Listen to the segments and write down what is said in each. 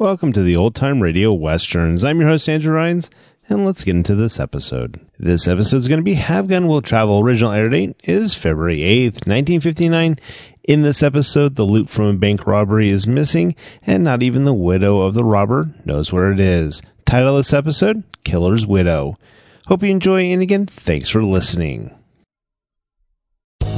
Welcome to the Old Time Radio Westerns. I'm your host, Andrew Rhynes, and let's get into this episode. This episode is going to be Have Gun Will Travel. Original air date is February 8th, 1959. In this episode, the loot from a bank robbery is missing, and not even the widow of the robber knows where it is. Title of this episode Killer's Widow. Hope you enjoy, and again, thanks for listening.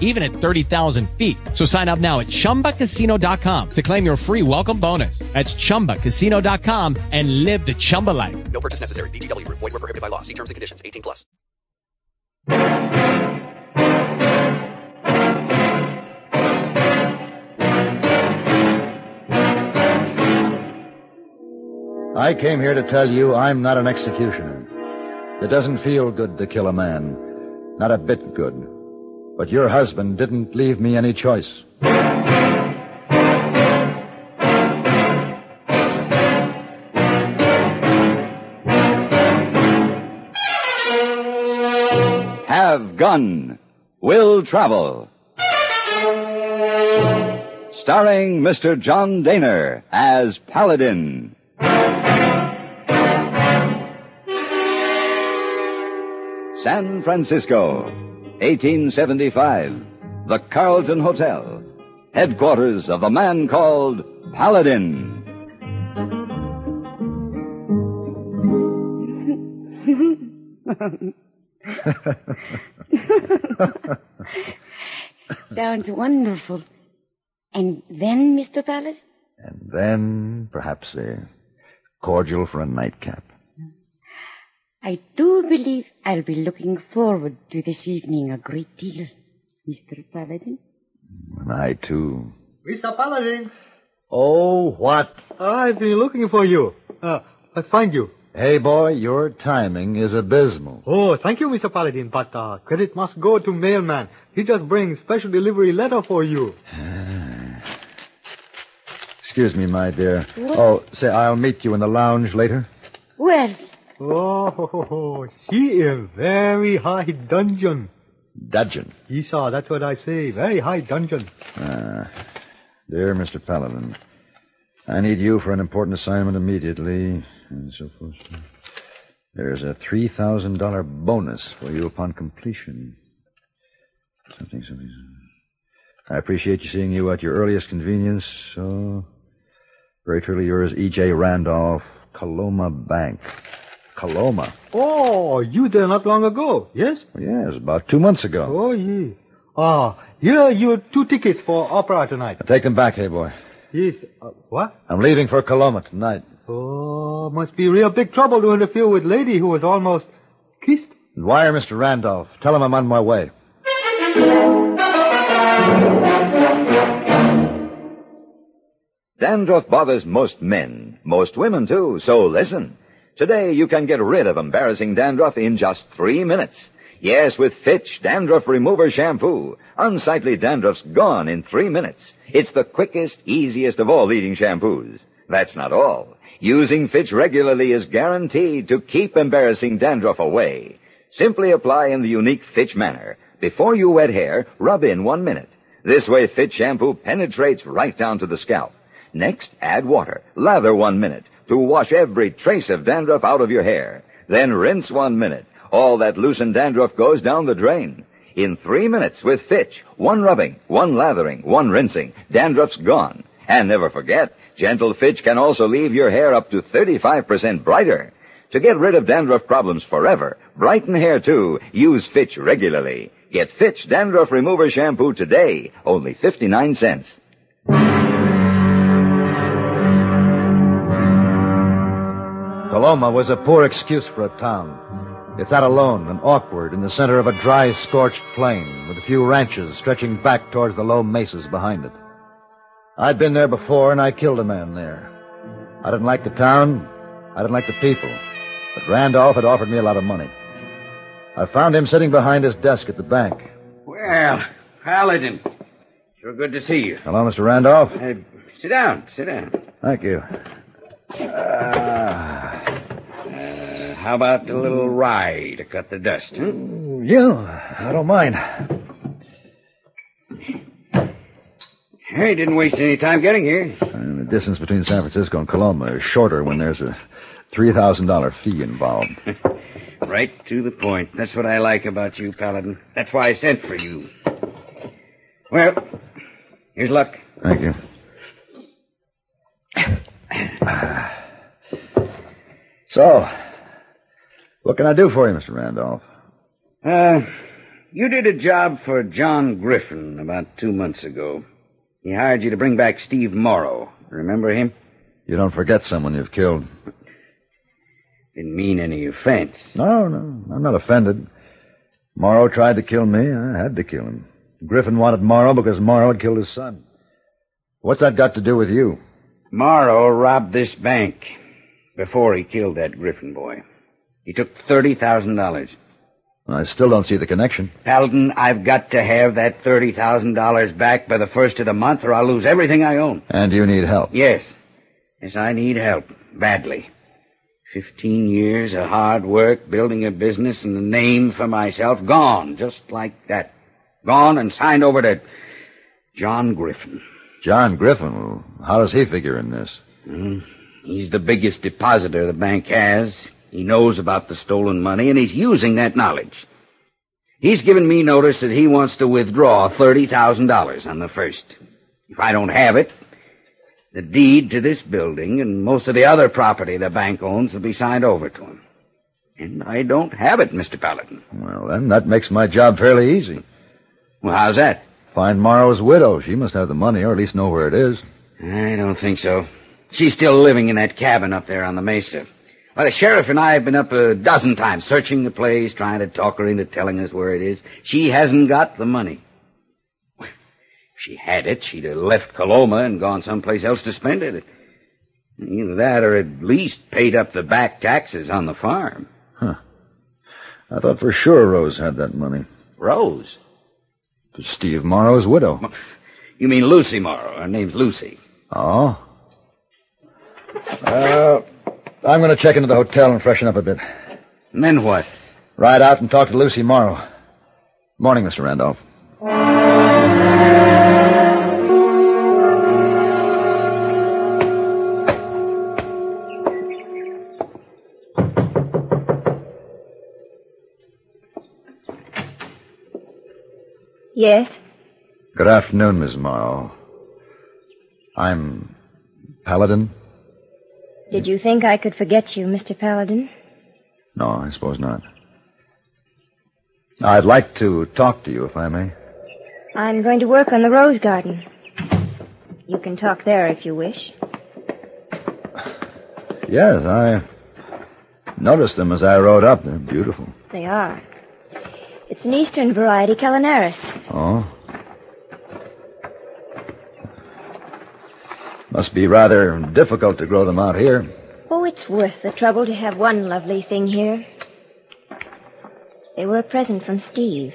even at 30,000 feet. So sign up now at ChumbaCasino.com to claim your free welcome bonus. That's ChumbaCasino.com and live the Chumba life. No purchase necessary. VGW. Void were prohibited by law. See terms and conditions. 18 plus. I came here to tell you I'm not an executioner. It doesn't feel good to kill a man. Not a bit good. But your husband didn't leave me any choice. Have Gun Will Travel. Starring Mr. John Dehner as Paladin. San Francisco, 1875. The Carlton Hotel. Headquarters of the man called Paladin. Sounds wonderful. And then, Mr. Paladin? And then, perhaps a cordial for a nightcap. I do believe I'll be looking forward to this evening a great deal, Mr. Paladin. And I, too. Mr. Paladin, Oh, what? I've been looking for you. Uh, I find you. Hey, boy, your timing is abysmal. Oh, thank you, Mr. Paladin, but uh, credit must go to mailman. He just brings special delivery letter for you. Excuse me, my dear. What? Oh, say, I'll meet you in the lounge later. Well, Oh, she is very high dungeon. Dudgeon. Esau, that's what I say. Very high dungeon. Ah, dear Mr. Paladin, I need you for an important assignment immediately, and so forth. There's a $3,000 bonus for you upon completion. Something, something. I appreciate you seeing you at your earliest convenience. So, very truly yours, E.J. Randolph, Coloma Bank. Coloma. Oh, you there not long ago, yes? Yes, about two months ago. Oh, yeah. Ah, here are your two tickets for opera tonight. Take them back, hey boy. Yes. Uh, what? I'm leaving for Coloma tonight. Oh, must be real big trouble to interfere with lady who was almost kissed. And wire Mr. Randolph. Tell him I'm on my way. Dandruff bothers most men, most women too, so listen. Today you can get rid of embarrassing dandruff in just three minutes. Yes, with Fitch Dandruff Remover Shampoo. Unsightly dandruff's gone in three minutes. It's the quickest, easiest of all leading shampoos. That's not all. Using Fitch regularly is guaranteed to keep embarrassing dandruff away. Simply apply in the unique Fitch manner. Before you wet hair, rub in one minute. This way Fitch shampoo penetrates right down to the scalp. Next, add water. Lather one minute to wash every trace of dandruff out of your hair. Then rinse one minute. All that loosened dandruff goes down the drain. In three minutes with Fitch, one rubbing, one lathering, one rinsing, dandruff's gone. And never forget, Gentle Fitch can also leave your hair up to 35% brighter. To get rid of dandruff problems forever, brighten hair too, use Fitch regularly. Get Fitch Dandruff Remover Shampoo today, only 59 cents. Coloma was a poor excuse for a town. It's out alone and awkward in the center of a dry, scorched plain with a few ranches stretching back towards the low mesas behind it. I'd been there before and I killed a man there. I didn't like the town. I didn't like the people. But Randolph had offered me a lot of money. I found him sitting behind his desk at the bank. Well, Paladin. Sure good to see you. Hello, Mr. Randolph. Uh, sit down, sit down. Thank you. Uh, how about a little rye to cut the dust, huh? Yeah, I don't mind. Hey, didn't waste any time getting here. And the distance between San Francisco and Coloma is shorter when there's a $3,000 fee involved. right to the point. That's what I like about you, Paladin. That's why I sent for you. Well, here's luck. Thank you. So, what can I do for you, Mr. Randolph? Uh, you did a job for John Griffin about two months ago. He hired you to bring back Steve Morrow. Remember him? You don't forget someone you've killed. Didn't mean any offense. No, no, I'm not offended. Morrow tried to kill me. I had to kill him. Griffin wanted Morrow because Morrow had killed his son. What's that got to do with you? Morrow robbed this bank before he killed that Griffin boy. He took $30,000. I still don't see the connection. Paladin, I've got to have that $30,000 back by the first of the month or I'll lose everything I own. And you need help. Yes. Yes, I need help. Badly. Fifteen years of hard work, building a business and a name for myself, gone, just like that. Gone and signed over to John Griffin. John Griffin? How does he figure in this? Mm, he's the biggest depositor the bank has. He knows about the stolen money, and he's using that knowledge. He's given me notice that he wants to withdraw $30,000 on the first. If I don't have it, the deed to this building and most of the other property the bank owns will be signed over to him. And I don't have it, Mr. Paladin. Well, then that makes my job fairly easy. Well, how's that? Find Morrow's widow. She must have the money, or at least know where it is. I don't think so. She's still living in that cabin up there on the mesa. Well, the sheriff and I have been up a dozen times searching the place, trying to talk her into telling us where it is. She hasn't got the money. If she had it, she'd have left Coloma and gone someplace else to spend it. Either that or at least paid up the back taxes on the farm. Huh. I thought for sure Rose had that money. Rose? Steve Morrow's widow. You mean Lucy Morrow. Her name's Lucy. Oh? Uh, I'm going to check into the hotel and freshen up a bit. And then what? Ride out and talk to Lucy Morrow. Morning, Mr. Randolph. Yes? Good afternoon, Miss Morrow. I'm Paladin. Did you think I could forget you, Mr. Paladin? No, I suppose not. I'd like to talk to you, if I may. I'm going to work on the rose garden. You can talk there if you wish. Yes, I noticed them as I rode up. They're beautiful. They are. It's an eastern variety, Calinaris. Oh? Must be rather difficult to grow them out here. Oh, it's worth the trouble to have one lovely thing here. They were a present from Steve.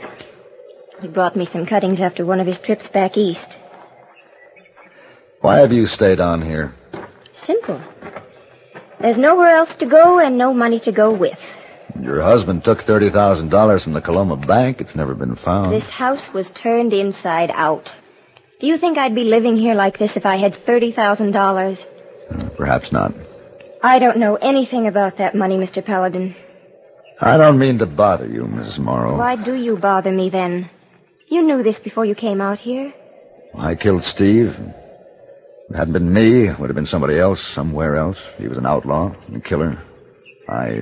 He brought me some cuttings after one of his trips back east. Why have you stayed on here? Simple. There's nowhere else to go and no money to go with. Your husband took $30,000 from the Coloma Bank. It's never been found. This house was turned inside out. Do you think I'd be living here like this if I had $30,000? Perhaps not. I don't know anything about that money, Mr. Paladin. I don't mean to bother you, Mrs. Morrow. Why do you bother me then? You knew this before you came out here. I killed Steve. If it hadn't been me, it would have been somebody else, somewhere else. He was an outlaw, a killer. I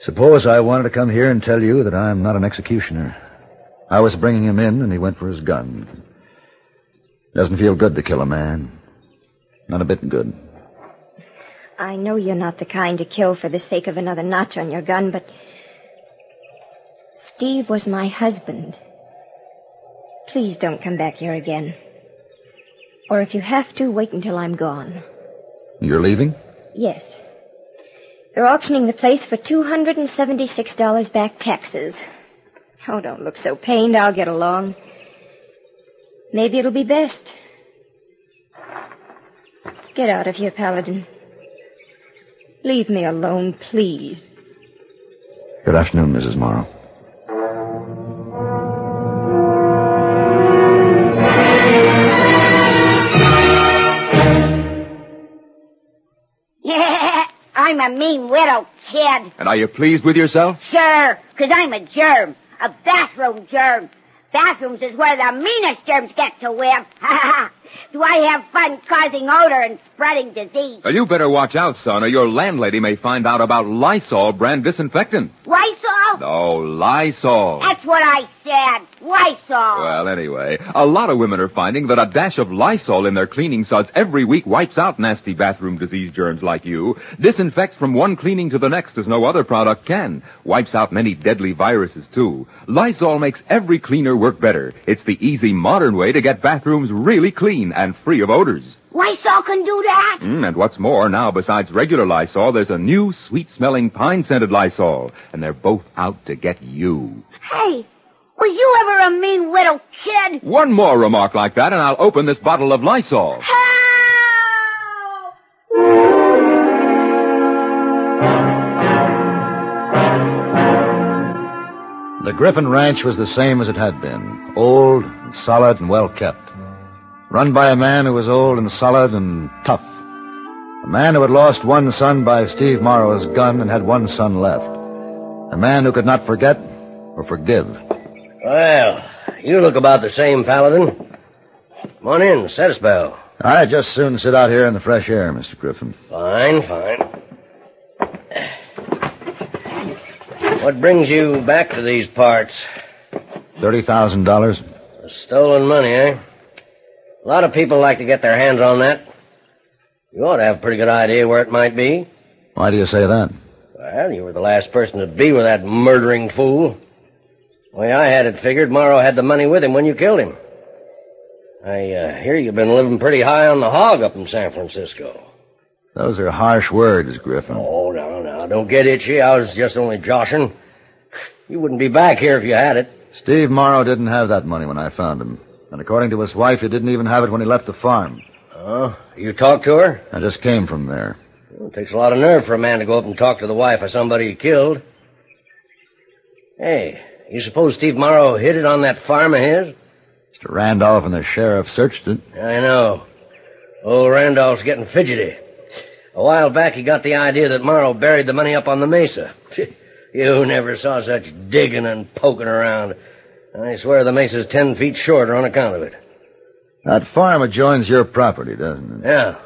suppose I wanted to come here and tell you that I'm not an executioner. I was bringing him in, and he went for his gun. Doesn't feel good to kill a man. Not a bit good. I know you're not the kind to kill for the sake of another notch on your gun, but Steve was my husband. Please don't come back here again. Or if you have to, wait until I'm gone. You're leaving? Yes. They're auctioning the place for $276 back taxes. Oh, don't look so pained. I'll get along. Maybe it'll be best. Get out of here, Paladin. Leave me alone, please. Good afternoon, Mrs. Morrow. Yeah, I'm a mean widow, kid. And are you pleased with yourself? Sure, 'cause I'm a germ. A bathroom germ. Bathrooms is where the meanest germs get to live. Do I have fun causing odor and spreading disease? Well, you better watch out, son, or your landlady may find out about Lysol brand disinfectant. Lysol? No, Lysol. That's what I said. Lysol. Well, anyway, a lot of women are finding that a dash of Lysol in their cleaning suds every week wipes out nasty bathroom disease germs like you, disinfects from one cleaning to the next as no other product can, wipes out many deadly viruses too. Lysol makes every cleaner work better. It's the easy modern way to get bathrooms really clean and free of odors. Lysol can do that? Mm, and what's more, now besides regular Lysol, there's a new sweet-smelling pine-scented Lysol, and they're both out to get you. Hey, were you ever a mean little kid? One more remark like that, and I'll open this bottle of Lysol. The Griffin Ranch was the same as it had been. Old, and solid, and well kept. Run by a man who was old and solid and tough. A man who had lost one son by Steve Morrow's gun and had one son left. A man who could not forget or forgive. Well, you look about the same, Paladin. Come on in, set a spell. I'd just soon sit out here in the fresh air, Mr. Griffin. Fine, fine. What brings you back to these parts? Thirty thousand dollars. Stolen money, eh? A lot of people like to get their hands on that. You ought to have a pretty good idea where it might be. Why do you say that? Well, you were the last person to be with that murdering fool. The way I had it figured, Morrow had the money with him when you killed him. I uh, hear you've been living pretty high on the hog up in San Francisco. Those are harsh words, Griffin. Oh, no, no, don't get itchy. I was just only joshing. You wouldn't be back here if you had it. Steve Morrow didn't have that money when I found him. And according to his wife, he didn't even have it when he left the farm. Oh, you talked to her? I just came from there. Well, it takes a lot of nerve for a man to go up and talk to the wife of somebody he killed. Hey, you suppose Steve Morrow hid it on that farm of his? Mr. Randolph and the sheriff searched it. I know. Old Randolph's getting fidgety. A while back, he got the idea that Morrow buried the money up on the mesa. you never saw such digging and poking around. I swear the mesa's ten feet shorter on account of it. That farm adjoins your property, doesn't it? Yeah.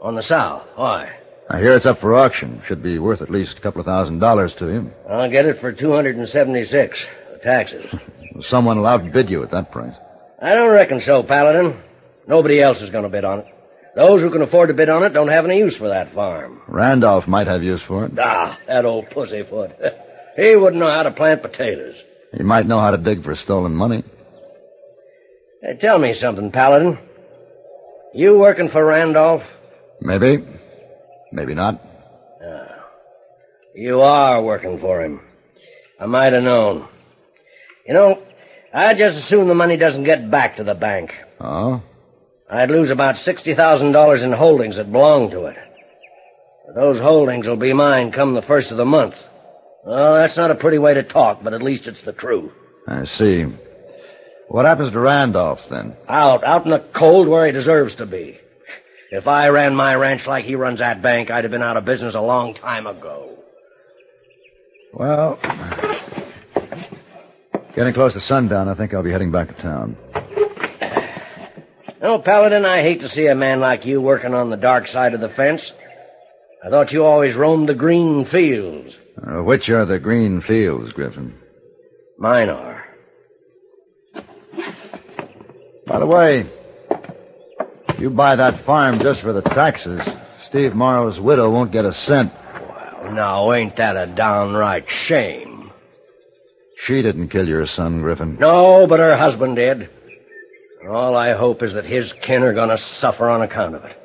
On the south. Why? I hear it's up for auction. Should be worth at least a couple of thousand dollars to him. I'll get it for 276. taxes. Someone will outbid you at that price. I don't reckon so, Paladin. Nobody else is going to bid on it. Those who can afford to bid on it don't have any use for that farm. Randolph might have use for it. Ah, that old pussyfoot. he wouldn't know how to plant potatoes. He might know how to dig for stolen money. Hey, tell me something, Paladin. You working for Randolph? Maybe. Maybe not. You are working for him. I might have known. You know, I just assume the money doesn't get back to the bank. Oh? I'd lose about $60,000 in holdings that belong to it. Those holdings will be mine come the first of the month. Well, that's not a pretty way to talk, but at least it's the truth. I see. What happens to Randolph, then? Out, out in the cold where he deserves to be. If I ran my ranch like he runs that bank, I'd have been out of business a long time ago. Well, getting close to sundown, I think I'll be heading back to town. You Paladin, I hate to see a man like you working on the dark side of the fence. I thought you always roamed the green fields. Uh, which are the green fields, Griffin? Mine are. By the way, you buy that farm just for the taxes. Steve Morrow's widow won't get a cent. Well, now, ain't that a downright shame? She didn't kill your son, Griffin. No, but her husband did. All I hope is that his kin are going to suffer on account of it.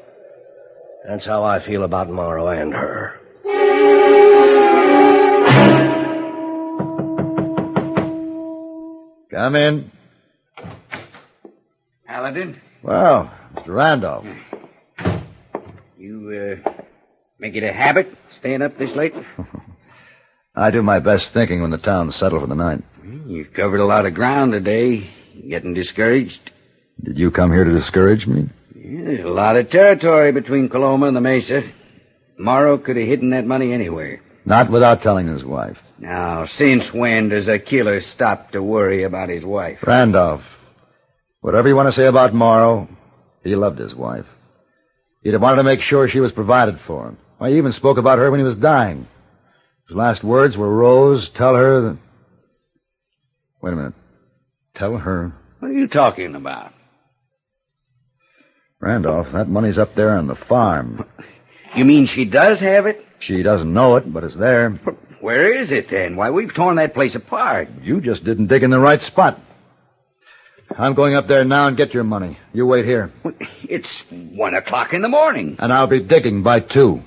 That's how I feel about Morrow and her. Come in. Paladin, Well, Mr. Randolph. you uh, make it a habit staying up this late? I do my best thinking when the town's settled for the night. You've covered a lot of ground today. Getting discouraged? Did you come here to discourage me? Yeah, there's a lot of territory between Coloma and the Mesa. Morrow could have hidden that money anywhere. Not without telling his wife. Now, since when does a killer stop to worry about his wife? Randolph, whatever you want to say about Morrow, he loved his wife. He'd have wanted to make sure she was provided for him. Why, he even spoke about her when he was dying. His last words were, Rose, tell her that... Wait a minute. Tell her... What are you talking about? Randolph, that money's up there on the farm. You mean she does have it? She doesn't know it, but it's there. Where is it then? Why, we've torn that place apart. You just didn't dig in the right spot. I'm going up there now and get your money. You wait here. It's one o'clock in the morning. And I'll be digging by two.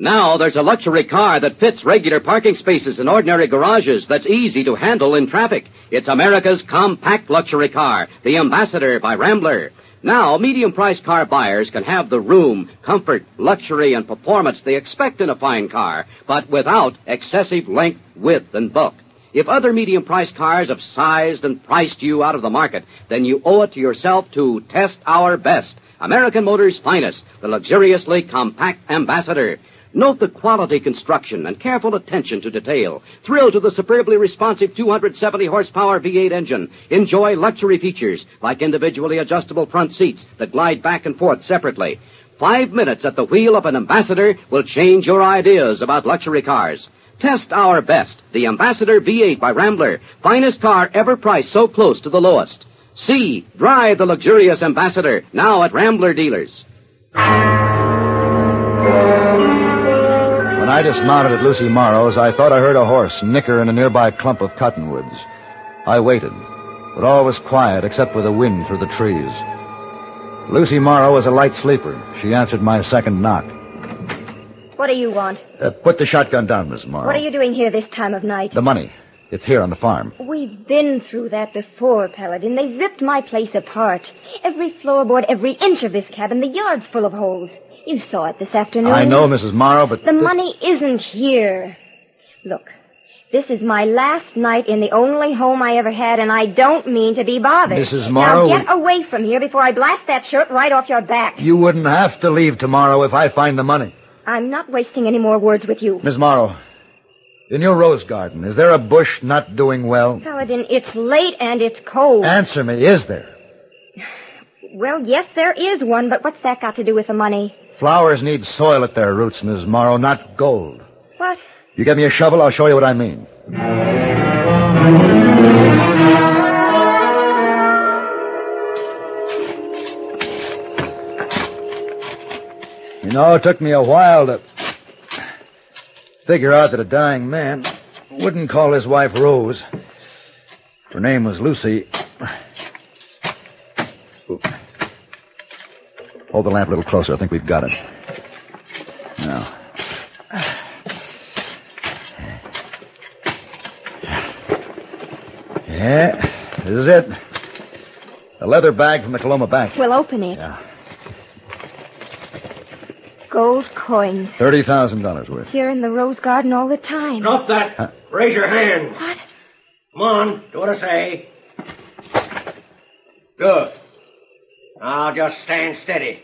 Now there's a luxury car that fits regular parking spaces in ordinary garages that's easy to handle in traffic. It's America's compact luxury car, the Ambassador by Rambler. Now, medium priced car buyers can have the room, comfort, luxury, and performance they expect in a fine car, but without excessive length, width, and bulk. If other medium priced cars have sized and priced you out of the market, then you owe it to yourself to test our best. American Motors' finest, the luxuriously compact Ambassador. Note the quality construction and careful attention to detail. Thrill to the superbly responsive 270 horsepower V8 engine. Enjoy luxury features like individually adjustable front seats that glide back and forth separately. Five minutes at the wheel of an ambassador will change your ideas about luxury cars. Test our best, the Ambassador V8 by Rambler. Finest car ever priced so close to the lowest. See, drive the luxurious Ambassador now at Rambler dealers. When I dismounted at Lucy Morrow's, I thought I heard a horse nicker in a nearby clump of cottonwoods. I waited, but all was quiet except for the wind through the trees. Lucy Morrow was a light sleeper. She answered my second knock. What do you want? Uh, put the shotgun down, Miss Morrow. What are you doing here this time of night? The money. It's here on the farm. We've been through that before, Paladin. They ripped my place apart. Every floorboard, every inch of this cabin, the yard's full of holes. You saw it this afternoon. I know, Mrs. Morrow, but... The this- money isn't here. Look, this is my last night in the only home I ever had, and I don't mean to be bothered. Mrs. Morrow, Now get away from here before I blast that shirt right off your back. You wouldn't have to leave tomorrow if I find the money. I'm not wasting any more words with you. Miss Morrow, in your rose garden, is there a bush not doing well? Paladin, it's late and it's cold. Answer me, is there? Well, yes, there is one, but what's that got to do with the money? Flowers need soil at their roots, Miss Morrow, not gold. What? You get me a shovel, I'll show you what I mean. You know, it took me a while to figure out that a dying man wouldn't call his wife Rose. Her name was Lucy. Hold the lamp a little closer. I think we've got it. Now. Yeah, this is it. A leather bag from the Coloma Bank. We'll open it. Yeah. Gold coins. Thirty thousand dollars worth. Here in the rose garden all the time. Drop that. Huh? Raise your hand. What? Come on, do what I say. Good. Now just stand steady.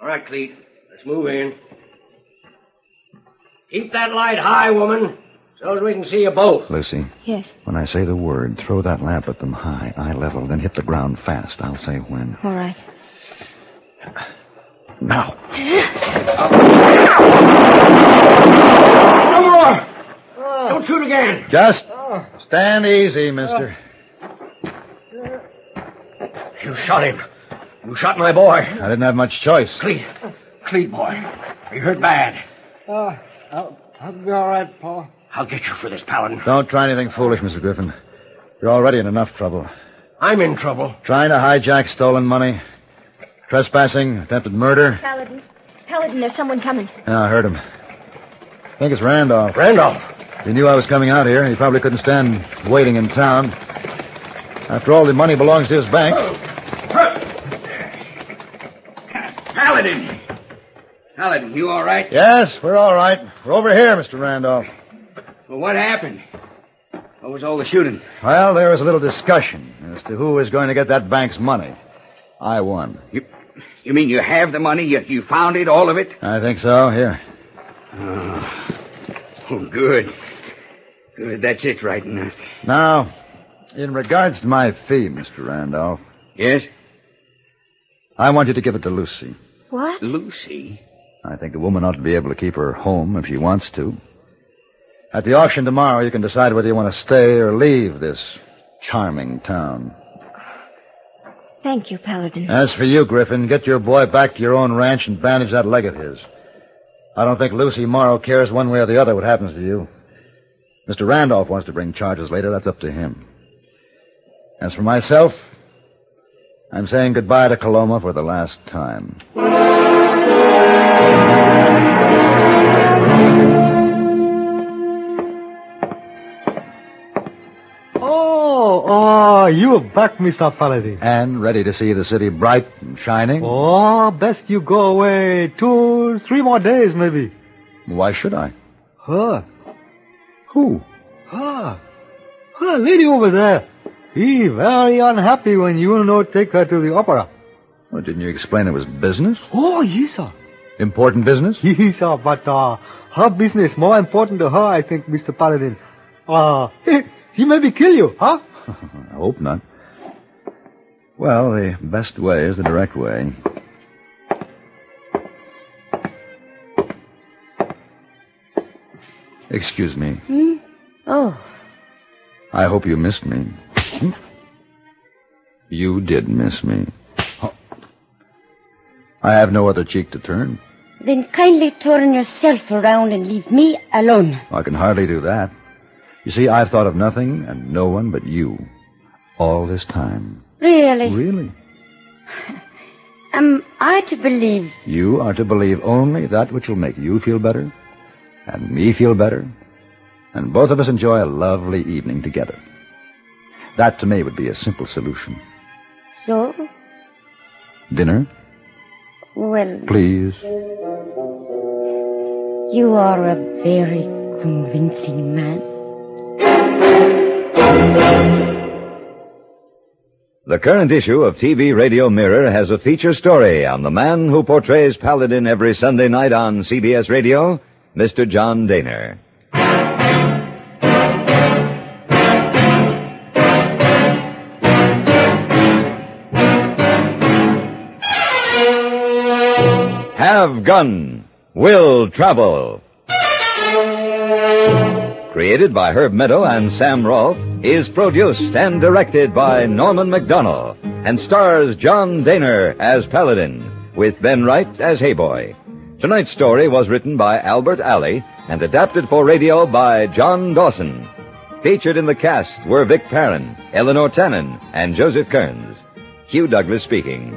All right, Cleet. Let's move in. Keep that light high, woman, so as we can see you both. Lucy, Yes. when I say the word, throw that lamp at them high, eye level, then hit the ground fast. I'll say when. All right. Now. No more! Oh. Don't shoot again! Just oh. stand easy, mister. You shot him. You shot my boy. I didn't have much choice. Cleet. Cleet, boy. are You hurt bad. Uh, I'll, I'll be all right, Paul. I'll get you for this, Paladin. Don't try anything foolish, Mr. Griffin. You're already in enough trouble. I'm in trouble. Trying to hijack stolen money, trespassing, attempted murder. Paladin. Paladin, there's someone coming. Yeah, I heard him. I think it's Randolph. Randolph. He knew I was coming out here. He probably couldn't stand waiting in town. After all, the money belongs to his bank. Paladin! Paladin, you all right? Yes, we're all right. We're over here, Mr. Randolph. Well, what happened? What was all the shooting? Well, there was a little discussion as to who was going to get that bank's money. I won. You, you mean you have the money? You, you found it, all of it? I think so. Here. Oh, oh good. Good, that's it right enough. Now, in regards to my fee, Mr. Randolph. Yes? I want you to give it to Lucy. What? Lucy? I think a woman ought to be able to keep her home if she wants to. At the auction tomorrow, you can decide whether you want to stay or leave this charming town. Thank you, Paladin. As for you, Griffin, get your boy back to your own ranch and bandage that leg of his. I don't think Lucy Morrow cares one way or the other what happens to you. Mr. Randolph wants to bring charges later. That's up to him. As for myself, I'm saying goodbye to Coloma for the last time. Oh, oh, you're back, Mr. Paladin. And ready to see the city bright and shining? Oh, best you go away two, three more days, maybe. Why should I? Her. Who? Her. Her lady over there. He very unhappy when you no take her to the opera. Well, didn't you explain it was business? Oh, yes, sir. Important business? Yes, sir, but uh, her business more important to her, I think, Mr. Paladin. Uh, he maybe kill you, huh? I hope not. Well, the best way is the direct way. Excuse me. Hmm? Oh, I hope you missed me. You did miss me. Oh. I have no other cheek to turn. Then kindly turn yourself around and leave me alone. I can hardly do that. You see, I've thought of nothing and no one but you. All this time. Really? Really? Am I to believe? You are to believe only that which will make you feel better, and me feel better, and both of us enjoy a lovely evening together. That to me would be a simple solution. So? Dinner, Well, please. you are a very convincing man. The current issue of TV Radio Mirror has a feature story on the man who portrays Paladin every Sunday night on CBS Radio, Mr. John Dehner. Have Gun, Will Travel. Created by Herb Meadow and Sam Rolfe, is produced and directed by Norman MacDonnell, and stars John Dehner as Paladin, with Ben Wright as Heyboy. Tonight's story was written by Albert Aley and adapted for radio by John Dawson. Featured in the cast were Vic Perrin, Eleanore Tanin, and Joseph Kearns. Hugh Douglas speaking.